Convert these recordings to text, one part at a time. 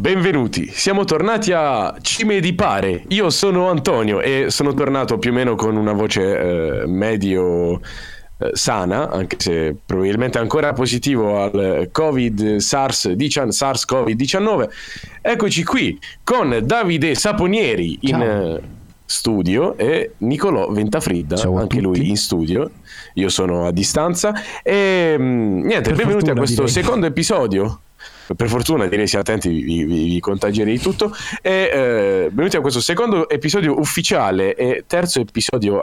benvenuti. Siamo tornati a Cime di Pare. Io sono Antonio e sono tornato più o meno con una voce eh, medio eh, sana, anche se probabilmente ancora positivo al Covid, SARS, SARS Covid-19. Eccoci qui con Davide Saponieri in eh, studio e Nicolò Ventafridda, anche lui in studio. Io sono a distanza e mm, niente, per benvenuti a questo direi. secondo episodio per fortuna sia attenti, vi, vi, vi contagierei tutto. E eh, benvenuti a questo secondo episodio ufficiale e terzo episodio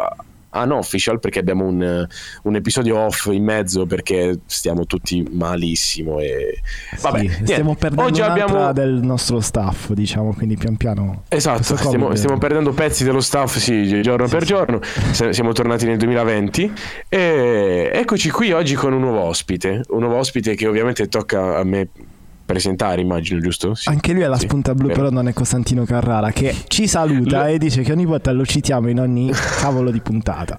unofficial perché abbiamo un, un, episodio off in mezzo perché stiamo tutti malissimo e vabbè sì, stiamo perdendo oggi abbiamo del nostro staff diciamo quindi pian piano esatto stiamo, stiamo, perdendo pezzi dello staff sì, giorno sì, per sì. giorno. Siamo tornati nel 2020 e eccoci qui oggi con un nuovo ospite un nuovo ospite che ovviamente tocca a me presentare, immagino, giusto? Sì. Anche lui ha la sì, spunta blu, vero. però non è Costantino Carrara, che ci saluta L- e dice che ogni volta lo citiamo in ogni cavolo di puntata.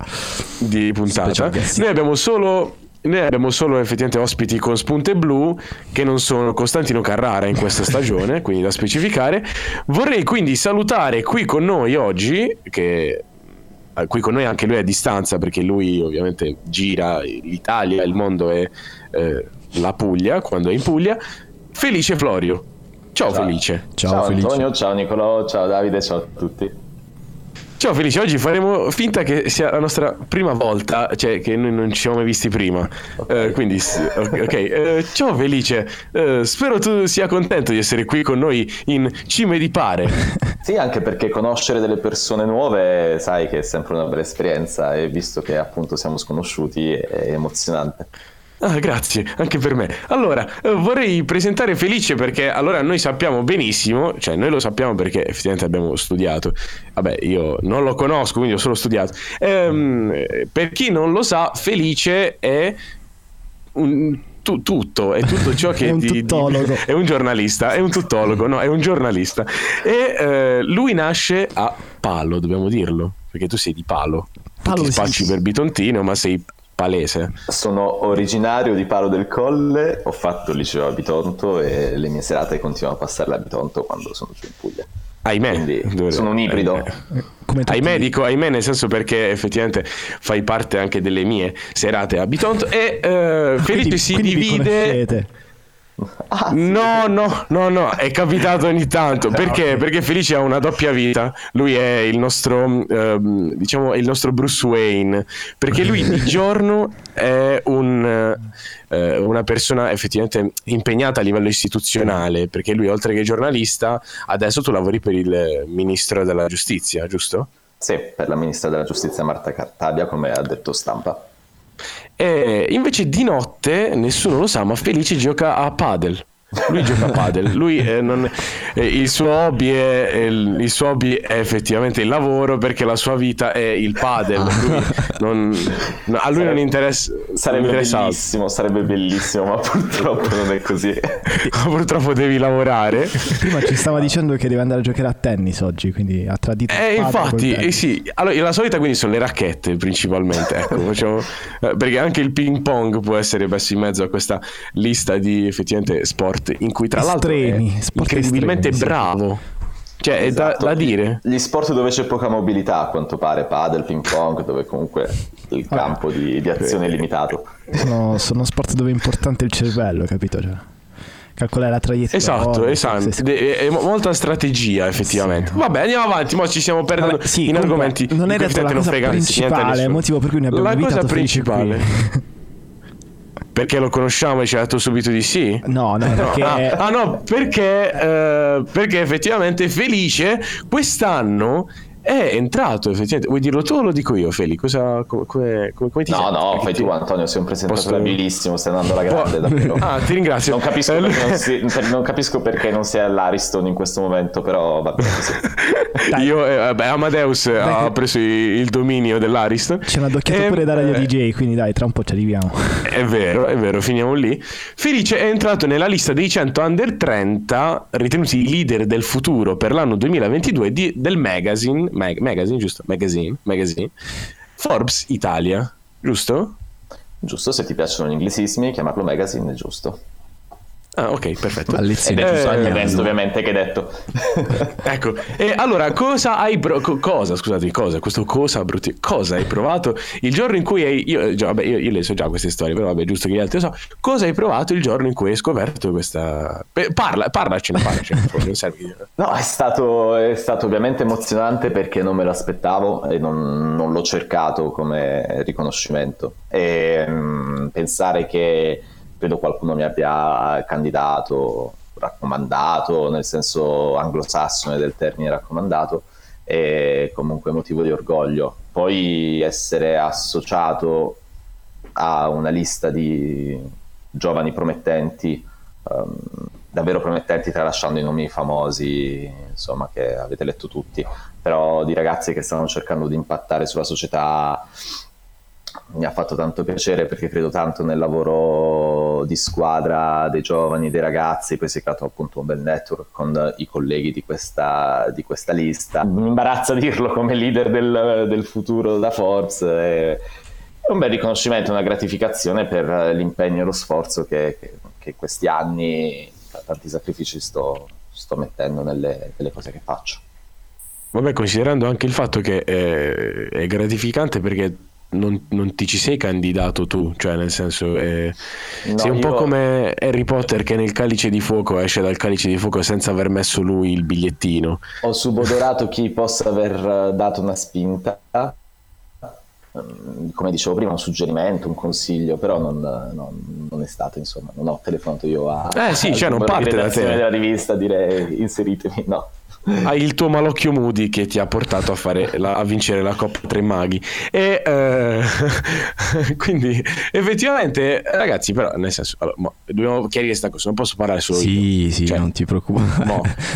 Di puntata. Noi abbiamo solo noi abbiamo solo effettivamente ospiti con spunte blu che non sono Costantino Carrara in questa stagione, quindi da specificare. Vorrei quindi salutare qui con noi oggi, che eh, qui con noi anche lui a distanza perché lui ovviamente gira l'Italia, il mondo e eh, la Puglia, quando è in Puglia, Felice Florio. Ciao, ciao. Felice. Ciao, ciao Felice. Antonio, ciao Nicolò, ciao Davide, ciao a tutti. Ciao Felice, oggi faremo finta che sia la nostra prima volta, cioè che noi non ci siamo mai visti prima. Okay. Uh, quindi, ok. Uh, ciao Felice, uh, spero tu sia contento di essere qui con noi in Cime di Pare. sì, anche perché conoscere delle persone nuove, sai che è sempre una bella esperienza e visto che appunto siamo sconosciuti è emozionante. Ah, grazie, anche per me. Allora, eh, vorrei presentare Felice perché allora noi sappiamo benissimo, cioè noi lo sappiamo perché effettivamente abbiamo studiato. Vabbè, io non lo conosco, quindi ho solo studiato. Ehm, per chi non lo sa, Felice è un tu, tutto, è tutto ciò che è un ti, tuttologo. è un giornalista, è un tuttologo, no, è un giornalista. E eh, lui nasce a Palo, dobbiamo dirlo, perché tu sei di Palo. Palo ti spacci sì. per Bitontino, ma sei palese. Sono originario di Palo del Colle, ho fatto il liceo a Bitonto e le mie serate continuo a passarle a Bitonto quando sono giù in Puglia. Ahimè, Quindi sono un ibrido. Eh, come ahimè, dico ahimè nel senso perché effettivamente fai parte anche delle mie serate a Bitonto e uh, Felice si quindi divide... Ah, sì. No, no, no, no, è capitato ogni tanto. Perché? Perché Felice ha una doppia vita. Lui è il nostro, ehm, diciamo, il nostro Bruce Wayne. Perché lui di giorno è un, eh, una persona effettivamente impegnata a livello istituzionale. Perché lui, oltre che giornalista, adesso tu lavori per il ministro della giustizia, giusto? Sì, per la ministra della giustizia Marta Cartabia, come ha detto stampa. E invece di notte, nessuno lo sa, ma Felice gioca a padel. Lui gioca a padel, lui eh, non, eh, il, suo hobby è, il, il, suo hobby è effettivamente il lavoro perché la sua vita è il padel. Lui non, no, a lui sarebbe, non interessa. Sarebbe non interessa bellissimo, altro. sarebbe bellissimo, ma purtroppo non è così. purtroppo devi lavorare. Prima ci stava dicendo che deve andare a giocare a tennis oggi, quindi ha tradito. Eh, infatti, eh, sì. Allora, la solita quindi sono le racchette principalmente. Ecco, facciamo, eh, perché anche il ping pong può essere messo in mezzo a questa lista di effettivamente sport sport in cui tra estremi, l'altro è incredibilmente estremi, bravo. Cioè, esatto. è da, esatto. da, dire. Gli sport dove c'è poca mobilità, a quanto pare, padel, ping pong, dove comunque il campo di, di azione è limitato. Sono, sono, sport dove è importante il cervello, capito? Cioè, calcolare la traiettoria. Esatto, esatto. È molta strategia, effettivamente. Sì. Vabbè, andiamo avanti, ma ci stiamo perdendo Vabbè, sì, in comunque, argomenti. Non è detto la cosa principale, il motivo per cui ne abbiamo La cosa principale. Perché lo conosciamo e ci ha detto subito di sì? No, no, perché... ah, ah, no, perché, eh, perché effettivamente Felice quest'anno è entrato effettivamente. Vuoi dirlo tu o lo dico io, Feli? Cosa, come, come, come ti No, senti? no, fai ti... tu, Antonio. Sei un presentatore Posso... abilissimo. Stai andando alla grande, davvero. Ah, ti ringrazio. Non capisco, perché non, si, non capisco perché non sei all'Ariston in questo momento, però va bene così. io, eh, beh, Amadeus dai, ha preso il dominio dell'Ariston. C'è una docchiata e, pure da Radio eh, DJ, quindi dai, tra un po' ci arriviamo. È vero, è vero, finiamo lì. Felice è entrato nella lista dei 100 under 30 ritenuti leader del futuro per l'anno 2022 di, del magazine, mag, magazine, giusto? Magazine, magazine. Forbes Italia, giusto? Giusto, se ti piacciono gli inglesismi, chiamarlo magazine giusto. Ah, ok, perfetto. A lezione eh, giusto resto ovviamente che hai detto. ecco, e allora cosa hai pro- cosa, scusate, cosa, questo cosa brutti, cosa hai provato il giorno in cui hai io, già, vabbè, io, io, le so già queste storie, però vabbè, giusto che gli altri lo so. Cosa hai provato il giorno in cui hai scoperto questa parla, parlacene, parlacene, non serve No, è stato, è stato ovviamente emozionante perché non me lo aspettavo e non, non l'ho cercato come riconoscimento e mh, mm, pensare che credo qualcuno mi abbia candidato, raccomandato, nel senso anglosassone del termine raccomandato, è comunque motivo di orgoglio. Poi essere associato a una lista di giovani promettenti, um, davvero promettenti, tralasciando i nomi famosi, insomma, che avete letto tutti, però di ragazzi che stanno cercando di impattare sulla società mi ha fatto tanto piacere perché credo tanto nel lavoro di squadra dei giovani, dei ragazzi, poi si è creato appunto un bel network con i colleghi di questa, di questa lista. Mi imbarazza dirlo come leader del, del futuro da Forbes. È un bel riconoscimento, una gratificazione per l'impegno e lo sforzo che, che, che questi anni, tanti sacrifici sto, sto mettendo nelle, nelle cose che faccio. Vabbè, considerando anche il fatto che è, è gratificante perché non, non, ti ci sei candidato tu, cioè nel senso eh, no, sei un io... po' come Harry Potter che nel calice di fuoco esce dal calice di fuoco senza aver messo lui il bigliettino. Ho subodorato chi possa aver dato una spinta, mm, come dicevo prima, un suggerimento, un consiglio, però non, non, non è stato, insomma, non ho telefonato io a... Eh sì, cioè non parte da te. della rivista a dire inseritemi, no hai il tuo malocchio Moody che ti ha portato a, la, a vincere la Coppa Tre Maghi. E eh, quindi effettivamente, ragazzi, però nel senso, allora, mo, dobbiamo chiarire questa cosa, non posso parlare solo sì, io. Sì, sì, non ti preoccupare.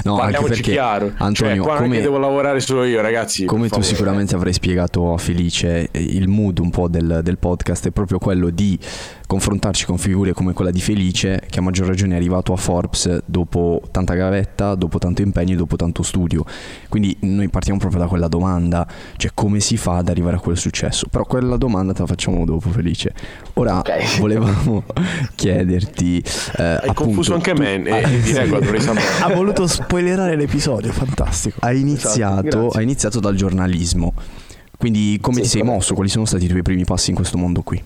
No, no perché, chiaro. Cioè, Antonio, cioè, come, devo lavorare solo io, ragazzi. Come tu sicuramente avrai spiegato a Felice, il mood un po' del, del podcast è proprio quello di confrontarci con figure come quella di Felice, che a maggior ragione è arrivato a Forbes dopo tanta gavetta, dopo tanto impegno dopo tanto studio. Quindi noi partiamo proprio da quella domanda, cioè come si fa ad arrivare a quel successo. Però quella domanda te la facciamo dopo, Felice. Ora okay. volevamo chiederti... Eh, Hai appunto, confuso anche me, tu... eh, sì. Ha voluto spoilerare l'episodio, fantastico. Hai iniziato, esatto, hai iniziato dal giornalismo. Quindi come sì, ti sei mosso? Quali sono stati i tuoi primi passi in questo mondo qui?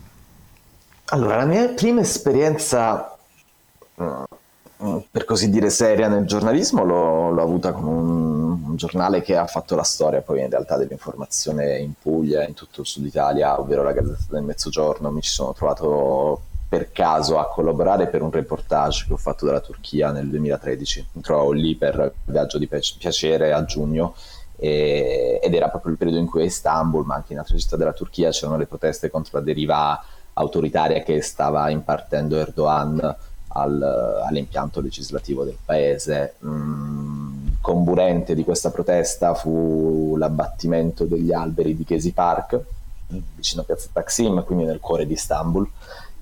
Allora, la mia prima esperienza, mm, per così dire, seria nel giornalismo l'ho, l'ho avuta con un, un, giornale che ha fatto la storia poi in realtà dell'informazione in Puglia, in tutto il sud Italia, ovvero la Gazzetta del Mezzogiorno. Mi ci sono trovato per caso a collaborare per un reportage che ho fatto dalla Turchia nel 2013. Mi trovavo lì per viaggio di piacere a giugno e, ed era proprio il periodo in cui a Istanbul, ma anche in altre città della Turchia, c'erano le proteste contro la deriva autoritaria che stava impartendo Erdogan al, all'impianto legislativo del paese. Mm, comburente di questa protesta fu l'abbattimento degli alberi di Gezi Park, vicino a Piazza Taksim, quindi nel cuore di Istanbul.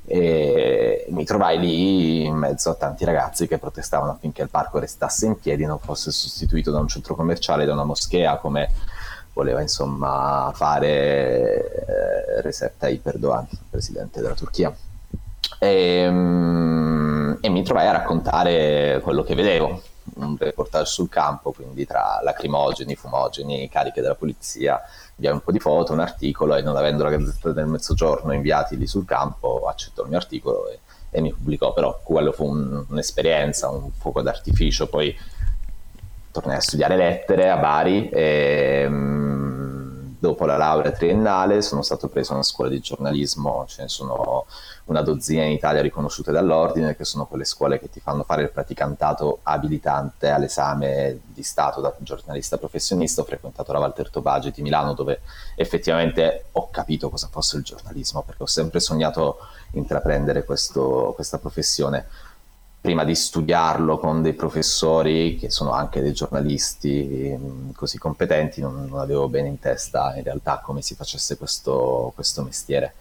E mi trovai lì in mezzo a tanti ragazzi che protestavano affinché il parco restasse in piedi, non fosse sostituito da un centro commerciale, da una moschea come voleva insomma fare eh, Recep Tayyip Erdogan, presidente della Turchia. E, um, e, mi trovai a raccontare quello che vedevo, un reportage sul campo, quindi tra lacrimogeni, fumogeni, cariche della polizia, via un po' di foto, un articolo e non avendo la Gazzetta del Mezzogiorno inviati lì sul campo, accettò il mio articolo e, e mi pubblicò, però quello fu un, un'esperienza, un fuoco d'artificio, poi tornai a studiare lettere a Bari e um, dopo la laurea triennale sono stato preso a una scuola di giornalismo, ce ne sono una dozzina in Italia riconosciute dall'ordine, che sono quelle scuole che ti fanno fare il praticantato abilitante all'esame di Stato da giornalista professionista. Ho frequentato la Walter Tobagi di Milano dove effettivamente ho capito cosa fosse il giornalismo, perché ho sempre sognato intraprendere questo, questa professione prima di studiarlo con dei professori che sono anche dei giornalisti mm, così competenti, non, non avevo bene in testa in realtà come si facesse questo, questo mestiere.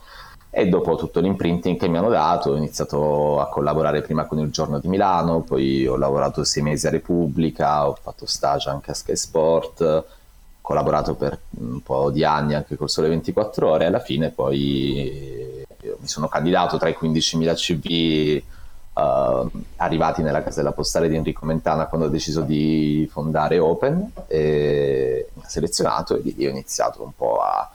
E dopo tutto l'imprinting che mi hanno dato, ho iniziato a collaborare prima con il Giorno di Milano, poi ho lavorato sei mesi a Repubblica, ho fatto stage anche a Sky Sport, ho collaborato per un po' di anni anche col Sole 24 Ore, e alla fine poi mi sono candidato tra i 15.000 CV uh, arrivati nella casella postale di Enrico Mentana quando ha deciso di fondare Open, e mi ha selezionato e lì ho iniziato un po' a,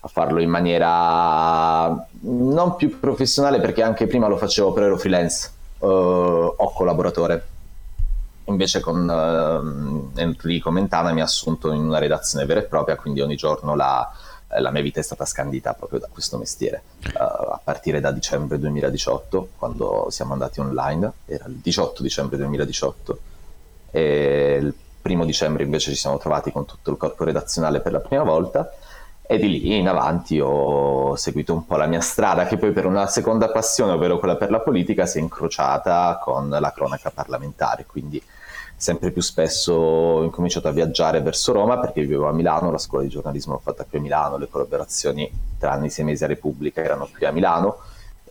a farlo in maniera non più professionale perché anche prima lo facevo però ero freelance uh, o collaboratore. Invece con uh, Enrico Mentana mi ha assunto in una redazione vera e propria quindi ogni giorno la, la mia vita è stata scandita proprio da questo mestiere. Uh, a partire da dicembre 2018 quando siamo andati online era il 18 dicembre 2018 e il primo dicembre invece ci siamo trovati con tutto il corpo redazionale per la prima volta e di lì in avanti ho seguito un po' la mia strada che poi per una seconda passione, ovvero quella per la politica, si è incrociata con la cronaca parlamentare, quindi sempre più spesso ho incominciato a viaggiare verso Roma perché vivevo a Milano, la scuola di giornalismo l'ho fatta qui a Milano, le collaborazioni tra anni sei mesi a Repubblica erano qui a Milano.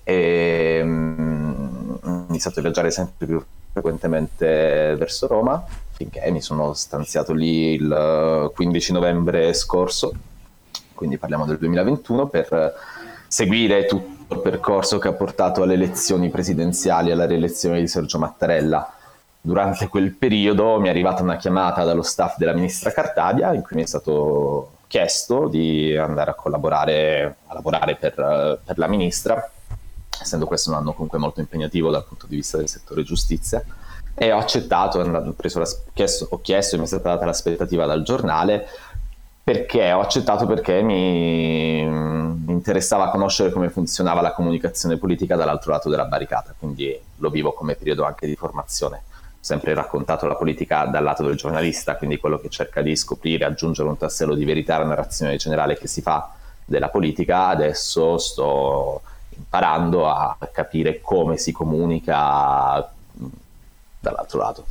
E um, ho iniziato a viaggiare sempre più frequentemente verso Roma finché mi sono stanziato lì il 15 novembre scorso quindi parliamo del 2021, per seguire tutto il percorso che ha portato alle elezioni presidenziali, alla rielezione di Sergio Mattarella. Durante quel periodo mi è arrivata una chiamata dallo staff della ministra Cartabia in cui mi è stato chiesto di andare a collaborare, a lavorare per, per la ministra, essendo questo un anno comunque molto impegnativo dal punto di vista del settore giustizia e ho accettato, ho, chiesto, ho chiesto e mi è stata data l'aspettativa dal giornale perché ho accettato perché mi, interessava conoscere come funzionava la comunicazione politica dall'altro lato della barricata, quindi lo vivo come periodo anche di formazione. Ho sempre raccontato la politica dal lato del giornalista, quindi quello che cerca di scoprire, aggiungere un tassello di verità alla narrazione generale che si fa della politica, adesso sto imparando a capire come si comunica dall'altro lato.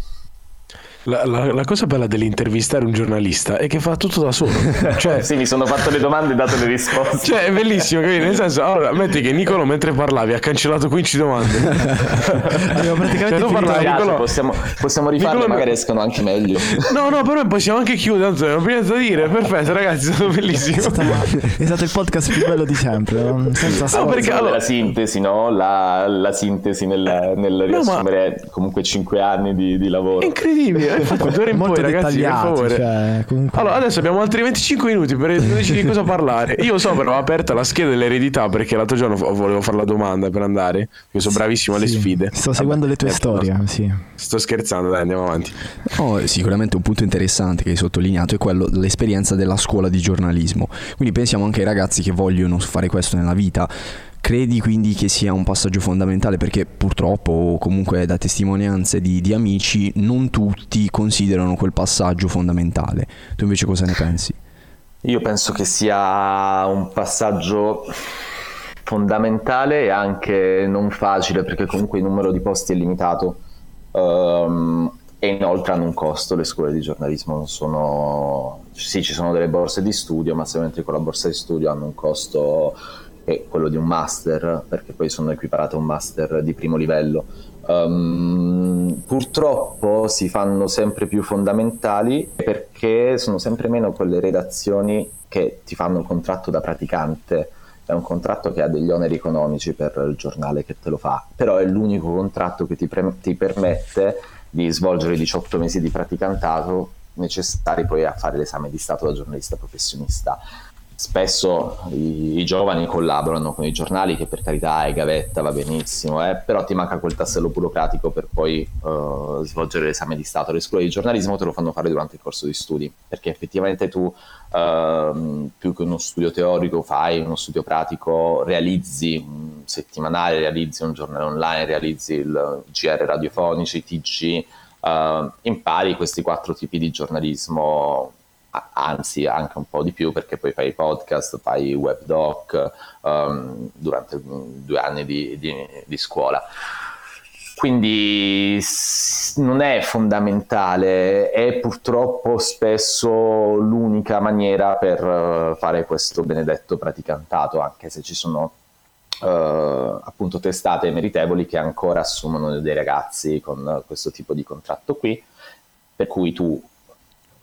La, la, la, cosa bella dell'intervistare un giornalista è che fa tutto da solo. Cioè, sì, mi sono fatto le domande e dato le risposte. Cioè, è bellissimo, capito? Nel senso, allora, metti che Nicolo mentre parlavi ha cancellato 15 domande. Abbiamo praticamente cioè, parlavi, Nicolo... possiamo, possiamo rifarle, Nicolo... magari escono anche meglio. No, no, però possiamo anche chiudere, tanto non più da dire. Perfetto, ragazzi, è stato bellissimo. È stato, è stato il podcast più bello di sempre. Senza no, perché allora... la sintesi, no? La, la sintesi nel, nel riassumere no, ma... comunque 5 anni di, di lavoro. È incredibile d'ora in poi ragazzi per favore. cioè, comunque... allora adesso abbiamo altri 25 minuti per decidere di cosa parlare. Io so però ho aperta la scheda dell'eredità perché l'altro giorno volevo fare la domanda per andare. Io sono bravissimo alle sì, sfide. Sto seguendo le tue storie no, sì. sto scherzando dai andiamo avanti. Oh, sicuramente un punto interessante che hai sottolineato è quello dell'esperienza della scuola di giornalismo. Quindi pensiamo anche ai ragazzi che vogliono fare questo nella vita Credi quindi che sia un passaggio fondamentale perché purtroppo, comunque da testimonianze di, di, amici, non tutti considerano quel passaggio fondamentale. Tu invece cosa ne pensi? Io penso che sia un passaggio fondamentale e anche non facile perché comunque il numero di posti è limitato um, e inoltre hanno un costo. Le scuole di giornalismo non sono... Sì, ci sono delle borse di studio, ma entri con la borsa di studio hanno un costo è quello di un master, perché poi sono equiparate a un master di primo livello. Um, purtroppo si fanno sempre più fondamentali perché sono sempre meno quelle redazioni che ti fanno un contratto da praticante. È un contratto che ha degli oneri economici per il giornale che te lo fa, però è l'unico contratto che ti, pre- ti permette di svolgere i 18 mesi di praticantato necessari poi a fare l'esame di stato da giornalista professionista spesso i, i, giovani collaborano con i giornali che per carità è gavetta, va benissimo, eh, però ti manca quel tassello burocratico per poi uh, svolgere l'esame di Stato. Le scuole di giornalismo te lo fanno fare durante il corso di studi, perché effettivamente tu uh, più che uno studio teorico fai uno studio pratico, realizzi un settimanale, realizzi un giornale online, realizzi il GR radiofonici, TG, uh, impari questi quattro tipi di giornalismo anzi anche un po' di più perché poi fai podcast, fai web doc um, durante due anni di, di, di scuola. Quindi non è fondamentale, è purtroppo spesso l'unica maniera per uh, fare questo benedetto praticantato, anche se ci sono uh, appunto testate meritevoli che ancora assumono dei ragazzi con questo tipo di contratto qui, per cui tu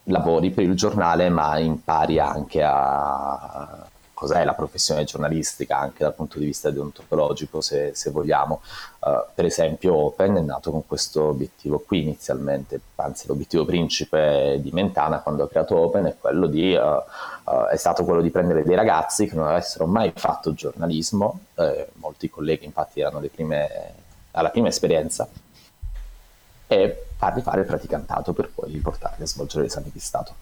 lavori per il giornale ma impari anche a, cos'è la professione giornalistica anche dal punto di vista deontologico, se, se vogliamo. Uh, per esempio, Open è nato con questo obiettivo qui inizialmente, anzi l'obiettivo principe di Mentana quando ha creato Open è, quello di, uh, uh, è stato quello di prendere dei ragazzi che non avessero mai fatto giornalismo, eh, molti colleghi infatti erano prime, alla prima esperienza, e farli fare il praticantato per poi portarli a svolgere l'esame di Stato.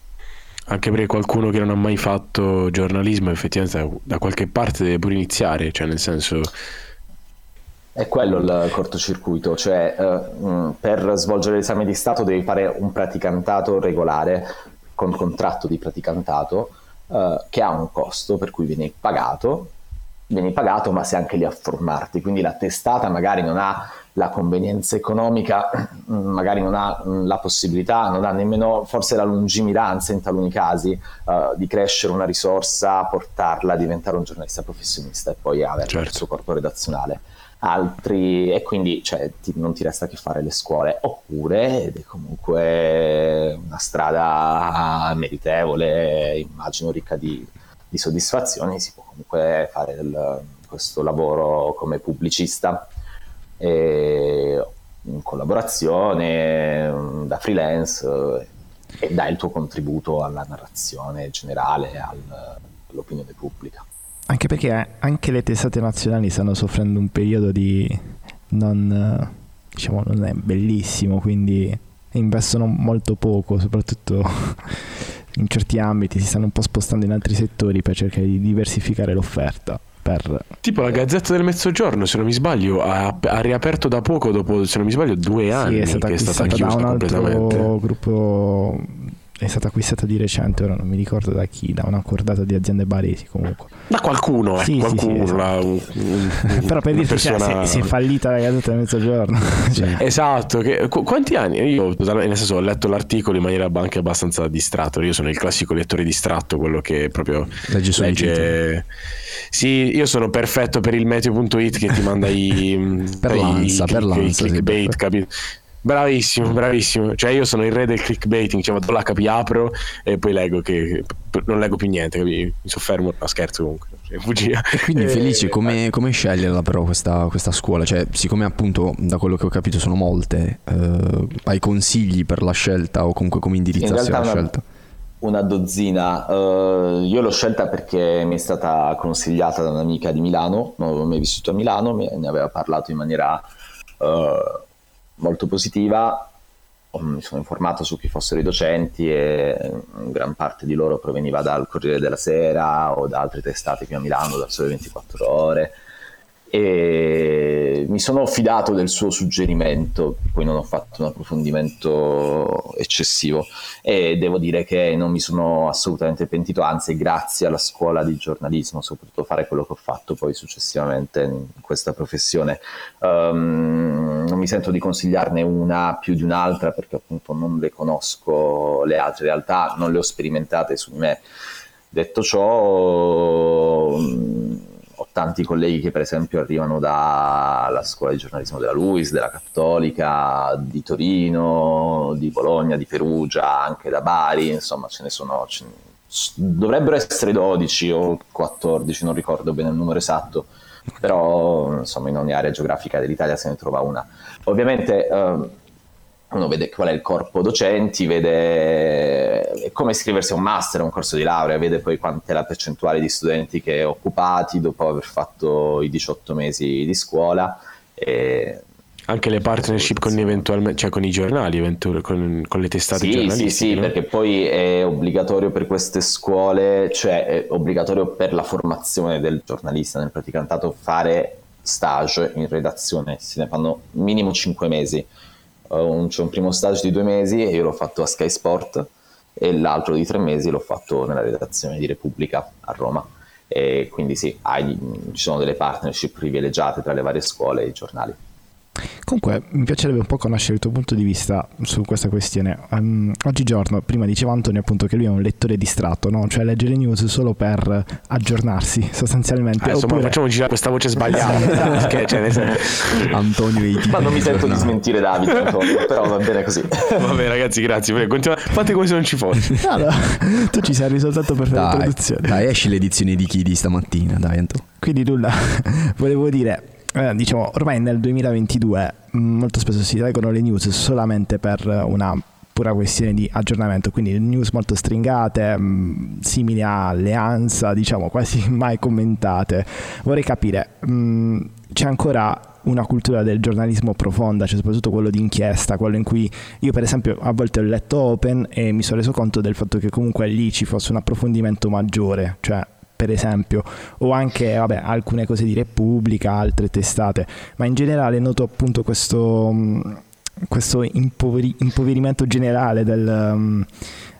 Anche perché qualcuno che non ha mai fatto giornalismo effettivamente da qualche parte deve pure iniziare, cioè nel senso... È quello il cortocircuito, cioè eh, per svolgere l'esame di Stato devi fare un praticantato regolare con contratto di praticantato eh, che ha un costo per cui vieni pagato, vieni pagato ma sei anche lì a formarti, quindi la testata magari non ha la convenienza economica mm, magari non ha mm, la possibilità, non ha nemmeno forse la lungimiranza in taluni casi uh, di crescere una risorsa, portarla a diventare un giornalista professionista e poi avere certo. il suo corpo redazionale. Altri, e quindi cioè, ti, non ti resta che fare le scuole, oppure ed è comunque una strada meritevole, immagino ricca di, di soddisfazioni, si può comunque fare il, questo lavoro come pubblicista in collaborazione, mm, da freelance e dai il tuo contributo alla narrazione generale, al, all'opinione pubblica. Anche perché anche le testate nazionali stanno soffrendo un periodo di non, diciamo, non è bellissimo, quindi investono molto poco, soprattutto in certi ambiti, si stanno un po' spostando in altri settori per cercare di diversificare l'offerta per... Tipo la Gazzetta del Mezzogiorno, se non mi sbaglio, ha, ha riaperto da poco, dopo, se non mi sbaglio, due anni sì, è stata che è stata chiusa da un altro gruppo è stata acquistata di recente, ora non mi ricordo da chi, da una cordata di aziende baresi comunque. Da qualcuno, eh, sì, qualcuno. Sì, sì, esatto. un, un, Però per dirti, persona... cioè, si, è fallita la gazzetta del mezzogiorno. cioè. Esatto, che, qu- quanti anni? Io nel senso ho letto l'articolo in maniera anche abbastanza distratto, io sono il classico lettore distratto, quello che proprio legge... legge... Sì, io sono perfetto per il meteo.it che ti manda i... per l'ansa, i, per l'ansa, i clickbait, capito? Bravissimo, bravissimo. Cioè, io sono il re del clickbaiting, cioè vado là, capi, apro e poi leggo che non leggo più niente, capi? Mi soffermo, ma scherzo comunque. Cioè, quindi Felice, come, come sceglierla però questa, questa, scuola? Cioè, siccome appunto da quello che ho capito sono molte, eh, hai consigli per la scelta o comunque come indirizzarsi la scelta? Una dozzina. Uh, io l'ho scelta perché mi è stata consigliata da un'amica di Milano, non avevo mai vissuto a Milano, ne aveva parlato in maniera... Uh, molto positiva. Mi sono informato su chi fossero i docenti e gran parte di loro proveniva dal Corriere della Sera o da altre testate qui a Milano, dal Sole 24 Ore e mi sono fidato del suo suggerimento, poi non ho fatto un approfondimento eccessivo e devo dire che non mi sono assolutamente pentito, anzi grazie alla scuola di giornalismo, soprattutto fare quello che ho fatto poi successivamente in questa professione. Um, non mi sento di consigliarne una più di un'altra perché appunto non le conosco le altre realtà, non le ho sperimentate su di me. Detto ciò ho tanti colleghi che per esempio arrivano dalla scuola di giornalismo della LUIS, della Cattolica, di Torino, di Bologna, di Perugia, anche da Bari, insomma ce ne sono, ce ne, dovrebbero essere 12 o 14, non ricordo bene il numero esatto, però insomma in ogni area geografica dell'Italia se ne trova una. Ovviamente... Eh, uno vede qual è il corpo docenti, vede come iscriversi a un master, a un corso di laurea, vede poi quant'è la percentuale di studenti che è occupati dopo aver fatto i 18 mesi di scuola. E anche le partnership con, cioè con i giornali, con, con le testate sì, giornalistiche. Sì, sì, no? perché poi è obbligatorio per queste scuole, cioè è obbligatorio per la formazione del giornalista nel praticantato fare stage in redazione, se ne fanno minimo 5 mesi un, c'è un primo stage di due mesi e io l'ho fatto a Sky Sport e l'altro di tre mesi l'ho fatto nella redazione di Repubblica a Roma. E quindi sì, hai, ci sono delle partnership privilegiate tra le varie scuole e i giornali. Comunque mi piacerebbe un po' conoscere il tuo punto di vista su questa questione. Um, oggigiorno, prima diceva Antonio appunto che lui è un lettore distratto, no? cioè legge le news solo per aggiornarsi sostanzialmente. Eh, insomma, Oppure... facciamo girare questa voce sbagliata. perché, cioè, nel... Antonio e i Ma non mi sento di smentire Davide, Antonio, però va bene così. Vabbè ragazzi, grazie. Continua... Fate come se non ci fosse. Allora, tu ci sei soltanto per fare Dai, l'introduzione. dai, esci l'edizione di Kidi stamattina, dai Antonio. Quindi nulla, volevo dire, eh, diciamo, ormai nel 2022 mh, molto spesso si leggono le news solamente per una pura questione di aggiornamento, quindi news molto stringate, mh, simili a alleanza, diciamo quasi mai commentate. Vorrei capire, mh, c'è ancora una cultura del giornalismo profonda, cioè soprattutto quello di inchiesta, quello in cui io per esempio a volte ho letto Open e mi sono reso conto del fatto che comunque lì ci fosse un approfondimento maggiore, cioè per esempio, o anche vabbè, alcune cose di Repubblica, altre testate, ma in generale noto appunto questo, mh, questo impoveri- impoverimento generale del, mh,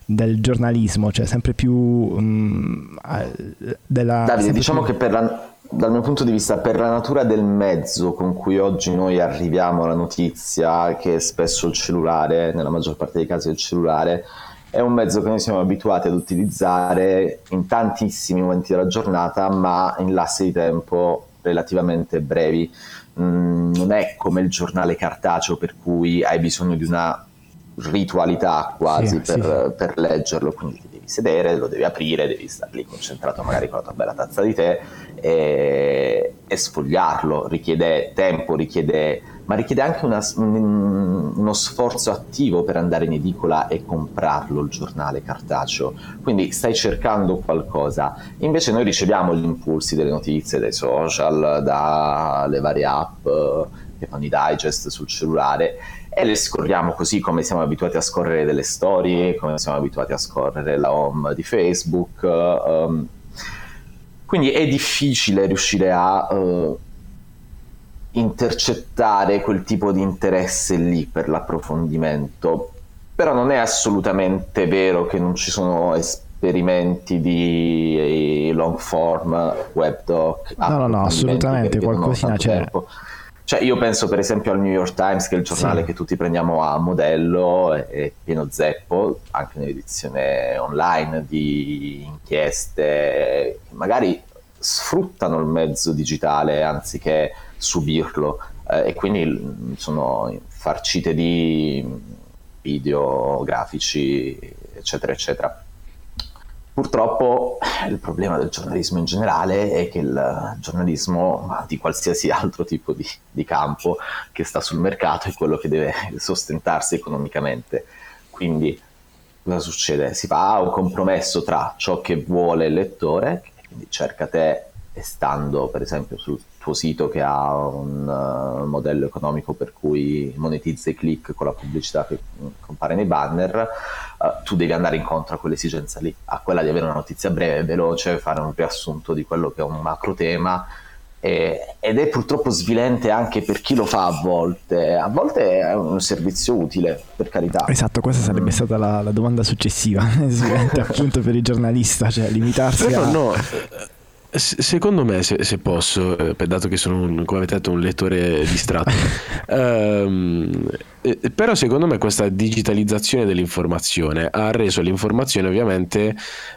del giornalismo, cioè sempre più eh, della... Davide, diciamo più- che la- dal mio punto di vista, per la natura del mezzo con cui oggi noi arriviamo alla notizia, che è spesso il cellulare, nella maggior parte dei casi è il cellulare, è un mezzo che noi siamo abituati ad utilizzare in tantissimi momenti della giornata, ma in lassi di tempo relativamente brevi. Mm, non è come il giornale cartaceo per cui hai bisogno di una ritualità quasi Sì, per, sì. per leggerlo, quindi ti devi sedere, lo devi aprire, devi stare lì concentrato magari con la tua bella tazza di tè e, e sfogliarlo, richiede tempo, richiede, ma richiede anche una- un- uno sforzo attivo per andare in edicola e comprarlo il giornale cartaceo, quindi stai cercando qualcosa, invece noi riceviamo gli impulsi delle notizie dai social, dalle varie app eh, che fanno i digest sul cellulare e le scorriamo così come siamo abituati a scorrere delle storie, come siamo abituati a scorrere la home di Facebook. ehm. quindi è difficile riuscire a eh, intercettare quel tipo di interesse lì per l'approfondimento. Però non è assolutamente vero che non ci sono esperimenti di long form, webdoc. No, no, no, assolutamente, qualcosina c'è. tempo. Cioè, io penso per esempio al New York Times, che è il giornale Sì. che tutti prendiamo a modello, è, pieno zeppo, anche nell'edizione online di inchieste, magari sfruttano il mezzo digitale anziché subirlo, eh, e quindi mm, sono farcite di video, grafici, eccetera, eccetera. Purtroppo il problema del giornalismo in generale è che il giornalismo di qualsiasi altro tipo di, di campo che sta sul mercato è quello che deve sostentarsi economicamente. Quindi cosa succede? Si fa un compromesso tra ciò che vuole il lettore, quindi cerca te e stando per esempio sul tuo sito che ha un uh, modello economico per cui monetizza i click con la pubblicità che mm, compare nei banner, uh, tu devi andare incontro a quell'esigenza lì, a quella di avere una notizia breve, veloce, fare un riassunto di quello che è un macro tema e- ed è purtroppo svilente anche per chi lo fa a volte, a volte è un servizio utile, per carità. Esatto, questa sarebbe stata la, la domanda successiva, sicuramente appunto per il giornalista, cioè limitarsi Però a... no, eh, se- secondo me, se, se posso, eh, dato che sono, un, come avete detto, un lettore distratto, ehm, eh, però secondo me questa digitalizzazione dell'informazione ha reso l'informazione ovviamente,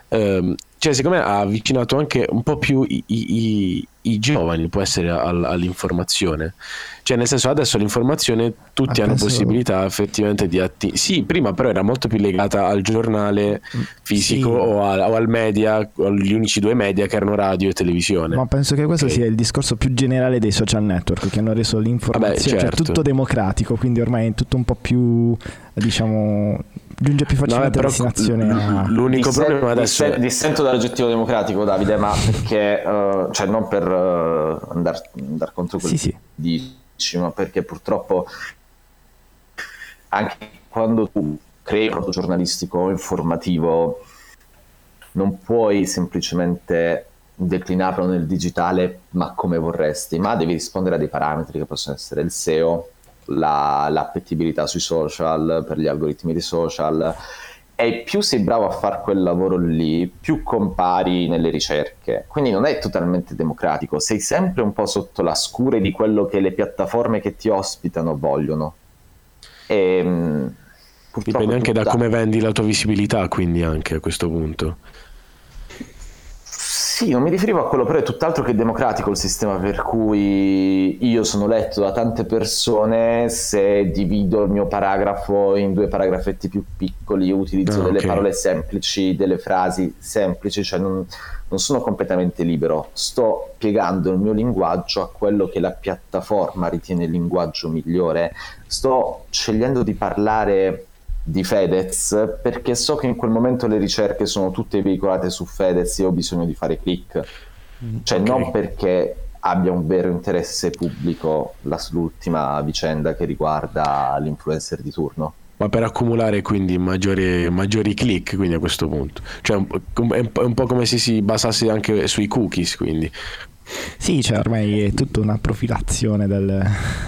ehm, cioè secondo me ha avvicinato anche un po' più i, i- i- giovani, può essere, al- all'informazione. Cioè nel senso adesso l'informazione tutti hanno possibilità effettivamente di atti... Sì, prima però era molto più legata al giornale fisico Sì. o, a- o al media, o agli unici due media che erano radio e televisione. Ma penso che questo Ok. sia il discorso più generale dei social network che hanno reso l'informazione, Vabbè, cioè certo. tutto democratico, quindi ormai è tutto un po' più, diciamo, giunge più No, facilmente eh, a però destinazione a... l'unico Dissen- problema adesso dissen- è... dissento dall'aggettivo democratico Davide ma perché eh, cioè non per andare contro quello Sì, sì. che dici ma perché purtroppo anche quando tu crei un prodotto giornalistico o informativo non puoi semplicemente declinarlo nel digitale ma come vorresti ma devi rispondere a dei parametri che possono essere il SEO la- l'appetibilità sui social per gli algoritmi dei social e più sei bravo a fare quel lavoro lì, più compari nelle ricerche. Quindi non è totalmente democratico, sei sempre un po' sotto la scure di quello che le piattaforme che ti ospitano vogliono. E, ehm, Dipende anche da come vendi la tua visibilità, quindi anche a questo punto. Sì, non mi riferivo a quello, però è tutt'altro che democratico il sistema per cui io sono letto da tante persone, se divido il mio paragrafo in due paragrafetti più piccoli, utilizzo ah, delle okay. parole semplici, delle frasi semplici, cioè non, non sono completamente libero, sto piegando il mio linguaggio a quello che la piattaforma ritiene il linguaggio migliore, sto scegliendo di parlare di Fedez perché so che in quel momento le ricerche sono tutte veicolate su Fedez e ho bisogno di fare click. Cioè okay. non perché abbia un vero interesse pubblico l'ultima vicenda che riguarda l'influencer di turno. Ma per accumulare quindi maggiori, maggiori click quindi a questo punto. Cioè è un po' come se si basasse anche sui cookies quindi sì, cioè ormai è tutta una profilazione del,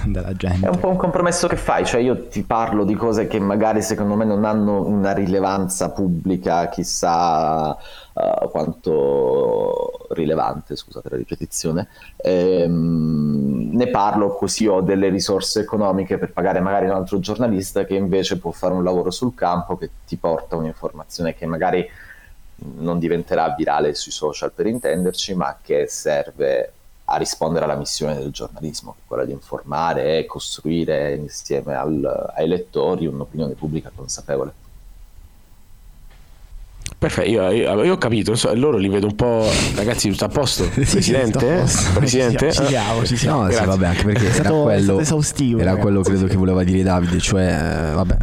della gente. È un po' un compromesso che fai, cioè io ti parlo di cose che magari secondo me non hanno una rilevanza pubblica, chissà uh, quanto rilevante, scusate la ripetizione, ehm, ne parlo così ho delle risorse economiche per pagare magari un altro giornalista che invece può fare un lavoro sul campo che ti porta un'informazione che magari non diventerà virale sui social per intenderci, ma che serve a rispondere alla missione del giornalismo, quella di informare e costruire insieme al, ai lettori un'opinione pubblica consapevole. Perfetto, io, io, io, ho capito, so, loro li vedo un po'. Ragazzi, tutto a posto? Presidente? Sì, Presidente? Ci siamo, ci siamo. No, sì, vabbè, anche perché era stato, quello, esaustivo, era quello credo che voleva dire Davide, cioè, eh, vabbè,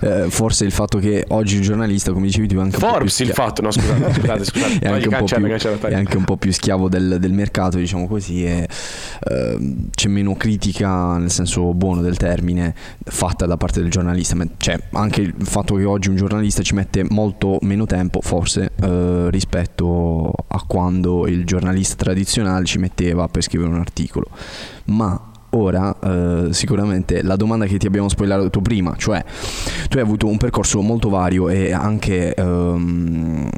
eh, forse il fatto che oggi un giornalista, come dicevi tu, è anche Forbes il fatto, no scusate, scusate, scusate. è, anche cancella, più, è, anche un po più, schiavo del, del mercato, diciamo così, e eh, c'è meno critica, nel senso buono del termine, fatta da parte del giornalista. Cioè, anche il fatto che oggi un giornalista ci mette molto meno tempo forse eh, rispetto a quando il giornalista tradizionale ci metteva per scrivere un articolo. Ma ora eh, sicuramente la domanda che ti abbiamo spoilerato prima, cioè tu hai avuto un percorso molto vario e anche ehm,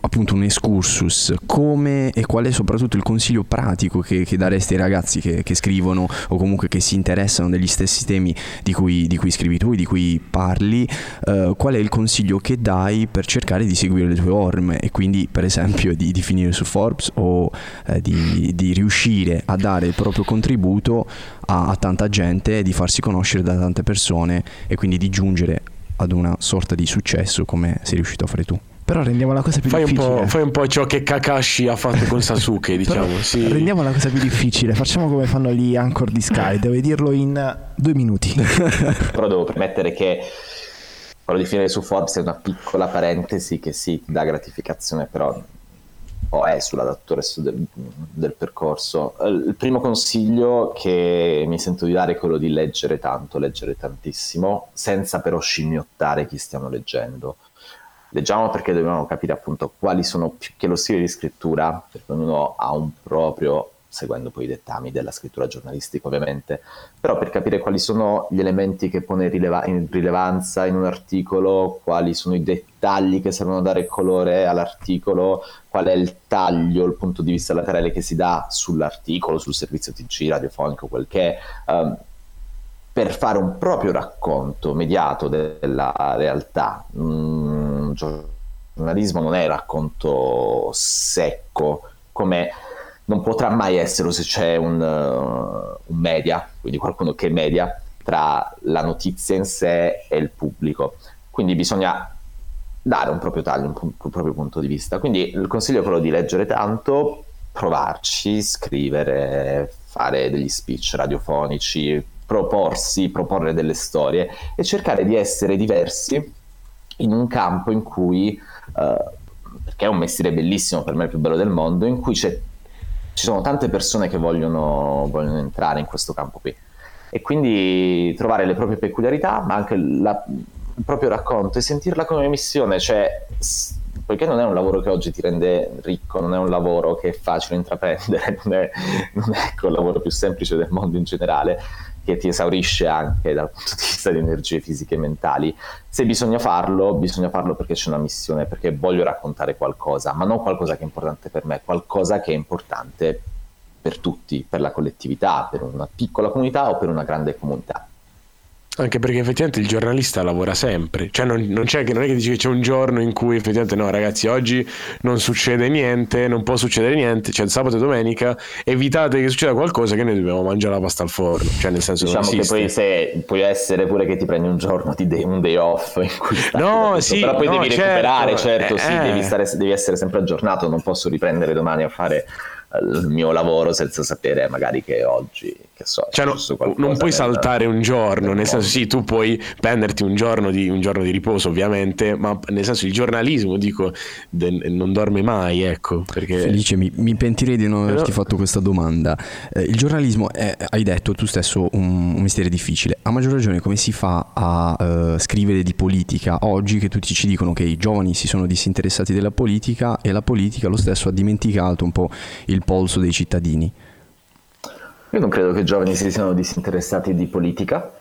appunto un excursus, come e qual è soprattutto il consiglio pratico che, che daresti ai ragazzi che, che, scrivono o comunque che si interessano degli stessi temi di cui, di cui scrivi tu, di cui parli, eh, qual è il consiglio che dai per cercare di seguire le tue orme e quindi per esempio di, di finire su Forbes o eh, di, di riuscire a dare il proprio contributo a, a tanta gente, di farsi conoscere da tante persone e quindi di giungere ad una sorta di successo come sei riuscito a fare tu. Però rendiamo la cosa più fai difficile. Un fai un po' ciò che Kakashi ha fatto con Sasuke, diciamo. Sì. Rendiamo la cosa più difficile. Facciamo come fanno gli Anchor di Sky. Devi dirlo in due minuti. Però devo permettere che quello di finire su Forbes è una piccola parentesi che sì, ti dà gratificazione, però o è sulla dottoressa del, del, percorso. Eh, il primo consiglio che mi sento di dare è quello di leggere tanto, leggere tantissimo, senza però scimmiottare chi stiamo leggendo. Leggiamo perché dobbiamo capire appunto quali sono più che lo stile di scrittura, perché ognuno ha un proprio seguendo poi i dettami della scrittura giornalistica ovviamente, però per capire quali sono gli elementi che pone rileva- in rilevanza in un articolo, quali sono i dettagli che servono a dare colore all'articolo, qual è il taglio, il punto di vista laterale che si dà sull'articolo, sul servizio TG, radiofonico, quel che è, um, per fare un proprio racconto mediato della realtà. Mm, giornalismo non è racconto secco come non potrà mai essere se c'è un, uh, un, media, quindi qualcuno che media tra la notizia in sé e il pubblico. Quindi bisogna dare un proprio taglio, un, un proprio punto di vista. Quindi il consiglio è quello di leggere tanto, provarci, scrivere, fare degli speech radiofonici, proporsi, proporre delle storie e cercare di essere diversi in un campo in cui, uh, perché è un mestiere bellissimo, per me il più bello del mondo, in cui c'è ci sono tante persone che vogliono, vogliono, entrare in questo campo qui. E quindi trovare le proprie peculiarità ma anche la, il proprio racconto e sentirla come missione cioè poiché non è un lavoro che oggi ti rende ricco, non è un lavoro che è facile intraprendere, non è, non è ecco, il lavoro più semplice del mondo in generale, che ti esaurisce anche dal punto di vista di energie fisiche e mentali. Se bisogna farlo, bisogna farlo perché c'è una missione, perché voglio raccontare qualcosa, ma non qualcosa che è importante per me, qualcosa che è importante per tutti, per la collettività, per una piccola comunità o per una grande comunità. Anche perché effettivamente il giornalista lavora sempre, cioè non, non, c'è, non è che dici che c'è un giorno in cui effettivamente no ragazzi oggi non succede niente, non può succedere niente, cioè il sabato e domenica evitate che succeda qualcosa che noi dobbiamo mangiare la pasta al forno, cioè nel senso diciamo che poi se puoi essere pure che ti prendi un giorno di day, un day off in cui no, sì, però poi no, devi certo, recuperare, certo, eh, sì, devi, eh. stare, devi essere sempre aggiornato, non posso riprendere domani a fare il mio lavoro senza sapere magari che oggi che so, cioè, no, non puoi saltare un giorno nel senso sì tu puoi prenderti un giorno di, un giorno di riposo ovviamente ma nel senso il giornalismo dico de, non dorme mai ecco perché... Felice mi, mi pentirei di non averti no. fatto questa domanda eh, il giornalismo è hai detto tu stesso un, un, mestiere difficile a maggior ragione come si fa a uh, scrivere di politica oggi che tutti ci dicono che i giovani si sono disinteressati della politica e la politica lo stesso ha dimenticato un po' il polso dei cittadini? Io non credo che i giovani si siano disinteressati di politica,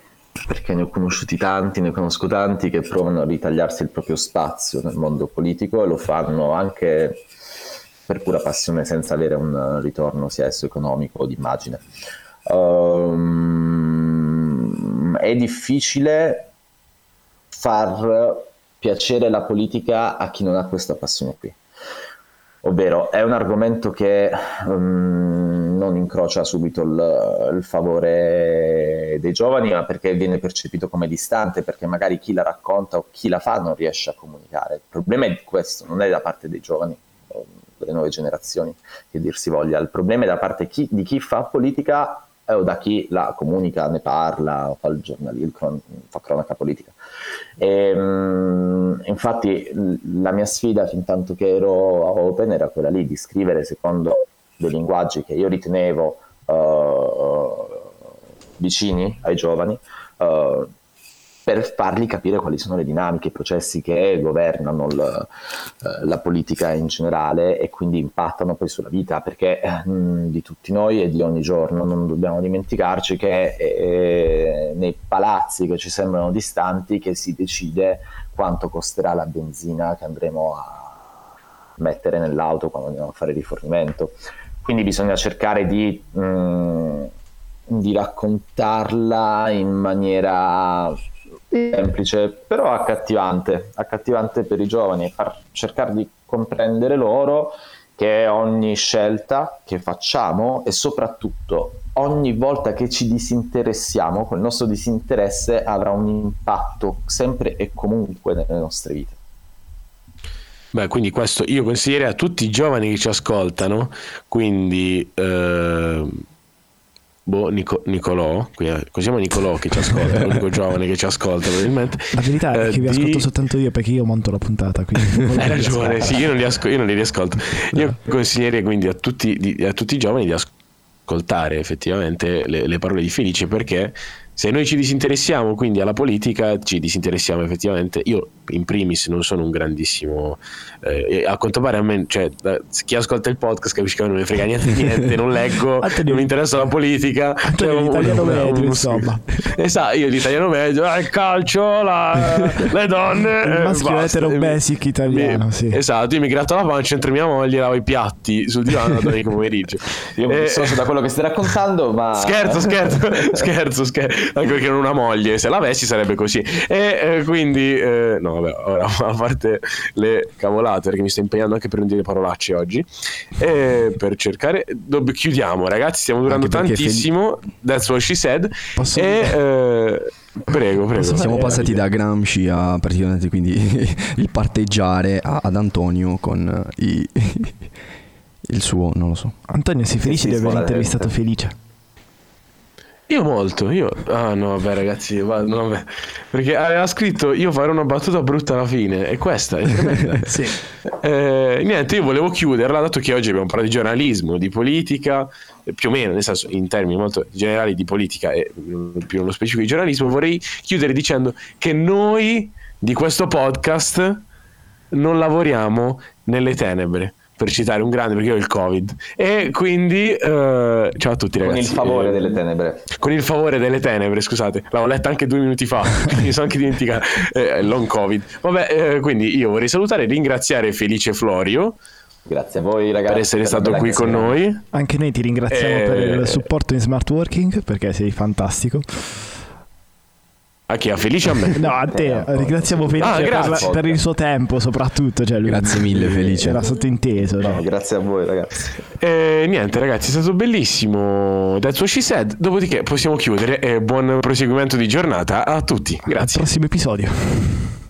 perché ne ho conosciuti tanti, ne conosco tanti che provano a ritagliarsi il proprio spazio nel mondo politico e lo fanno anche per pura passione senza avere un ritorno sia esso economico o di immagine. Um, è difficile far piacere la politica a chi non ha questa passione qui ovvero è un argomento che um, non incrocia subito il, il, favore dei giovani, ma perché viene percepito come distante, perché magari chi la racconta o chi la fa non riesce a comunicare. Il problema è questo, non è da parte dei giovani o delle nuove generazioni, che dir si voglia, il problema è da parte chi, di chi fa politica o da chi la comunica, ne parla, o fa il giornalismo, fa cronaca politica. E, um, infatti la mia sfida fin tanto che ero a Open era quella lì di scrivere secondo dei linguaggi che io ritenevo uh, vicini ai giovani, uh, per fargli capire quali sono le dinamiche, i processi che governano il, eh, la politica in generale e quindi impattano poi sulla vita, perché mh, mm, di tutti noi e di ogni giorno non dobbiamo dimenticarci che è nei palazzi che ci sembrano distanti che si decide quanto costerà la benzina che andremo a mettere nell'auto quando andiamo a fare rifornimento. Quindi bisogna cercare di... Mh, di raccontarla in maniera semplice, però accattivante, accattivante per i giovani, far cercare di comprendere loro che ogni scelta che facciamo e soprattutto ogni volta che ci disinteressiamo, quel nostro disinteresse avrà un impatto sempre e comunque nelle nostre vite. Beh, quindi questo io consiglierei a tutti i giovani che ci ascoltano, quindi eh, Boh, Nico, Nicolò, qui siamo Nicolò che ci ascolta, l'unico giovane che ci ascolta probabilmente. La verità è che eh, vi ascolto di... soltanto io perché io monto la puntata. Hai ragione, sì, io non, li asco- io non li riascolto. Io consiglierei quindi a tutti, di, a tutti i giovani di ascoltare effettivamente le, le parole di Felice perché se noi ci disinteressiamo quindi alla politica, ci disinteressiamo effettivamente. Io, in primis, non sono un grandissimo. Eh, a quanto pare, a me, cioè, chi ascolta il podcast capisce che non mi frega niente, niente non leggo, non mi interessa la politica. Cioè, l'italiano medio, un, insomma. Esatto, io l'italiano medio, eh, il calcio, la, le donne. il eh, maschio eh, etero basic italiano, mi, sì. Esatto, io mi gratto la pancia, entro mia moglie, lavo i piatti sul divano domenica pomeriggio. Io mi dissocio da quello che stai raccontando, ma. Scherzo, scherzo, scherzo, scherzo anche perché non una moglie, se l'avessi sarebbe così. E eh, quindi, eh, no, vabbè, ora a parte le cavolate, perché mi sto impegnando anche per non dire parolacce oggi, e per cercare, Dobb- chiudiamo, ragazzi, stiamo durando tantissimo. Fel- That's what she said. Posso e, eh, Prego, prego. Siamo passati da Gramsci a praticamente quindi il parteggiare a, ad Antonio con i, il suo, non lo so. Antonio, sei felice di aver intervistato Felice? Io molto, io... Ah no, vabbè ragazzi, va, no, vabbè. perché aveva scritto io farò una battuta brutta alla fine e questa è sì. eh, niente, io volevo chiuderla, dato che oggi abbiamo parlato di giornalismo, di politica, più o meno, nel senso in termini molto generali di politica e più nello specifico di giornalismo, vorrei chiudere dicendo che noi di questo podcast non lavoriamo nelle tenebre per citare un grande perché io ho il covid e quindi eh, ciao a tutti ragazzi Con il favore Eh, delle tenebre. con il favore delle tenebre scusate l'avevo letta anche due minuti fa mi sono anche dimenticato eh, long covid vabbè eh, quindi io vorrei salutare e ringraziare Felice Florio Grazie a voi ragazzi. per essere la stato qui con noi Anche noi ti ringraziamo Eh, per il supporto in smart working perché sei fantastico. A chi? a Felice a me No, a te, Eh, ringraziamo Felice Ah, per, la- per il suo tempo soprattutto. Cioè lui Grazie mille, Felice. Era sottinteso. No, no? grazie a voi ragazzi. E niente ragazzi, è stato bellissimo. That's what she said. Dopodiché possiamo chiudere e buon proseguimento di giornata a tutti. Al Grazie. prossimo episodio.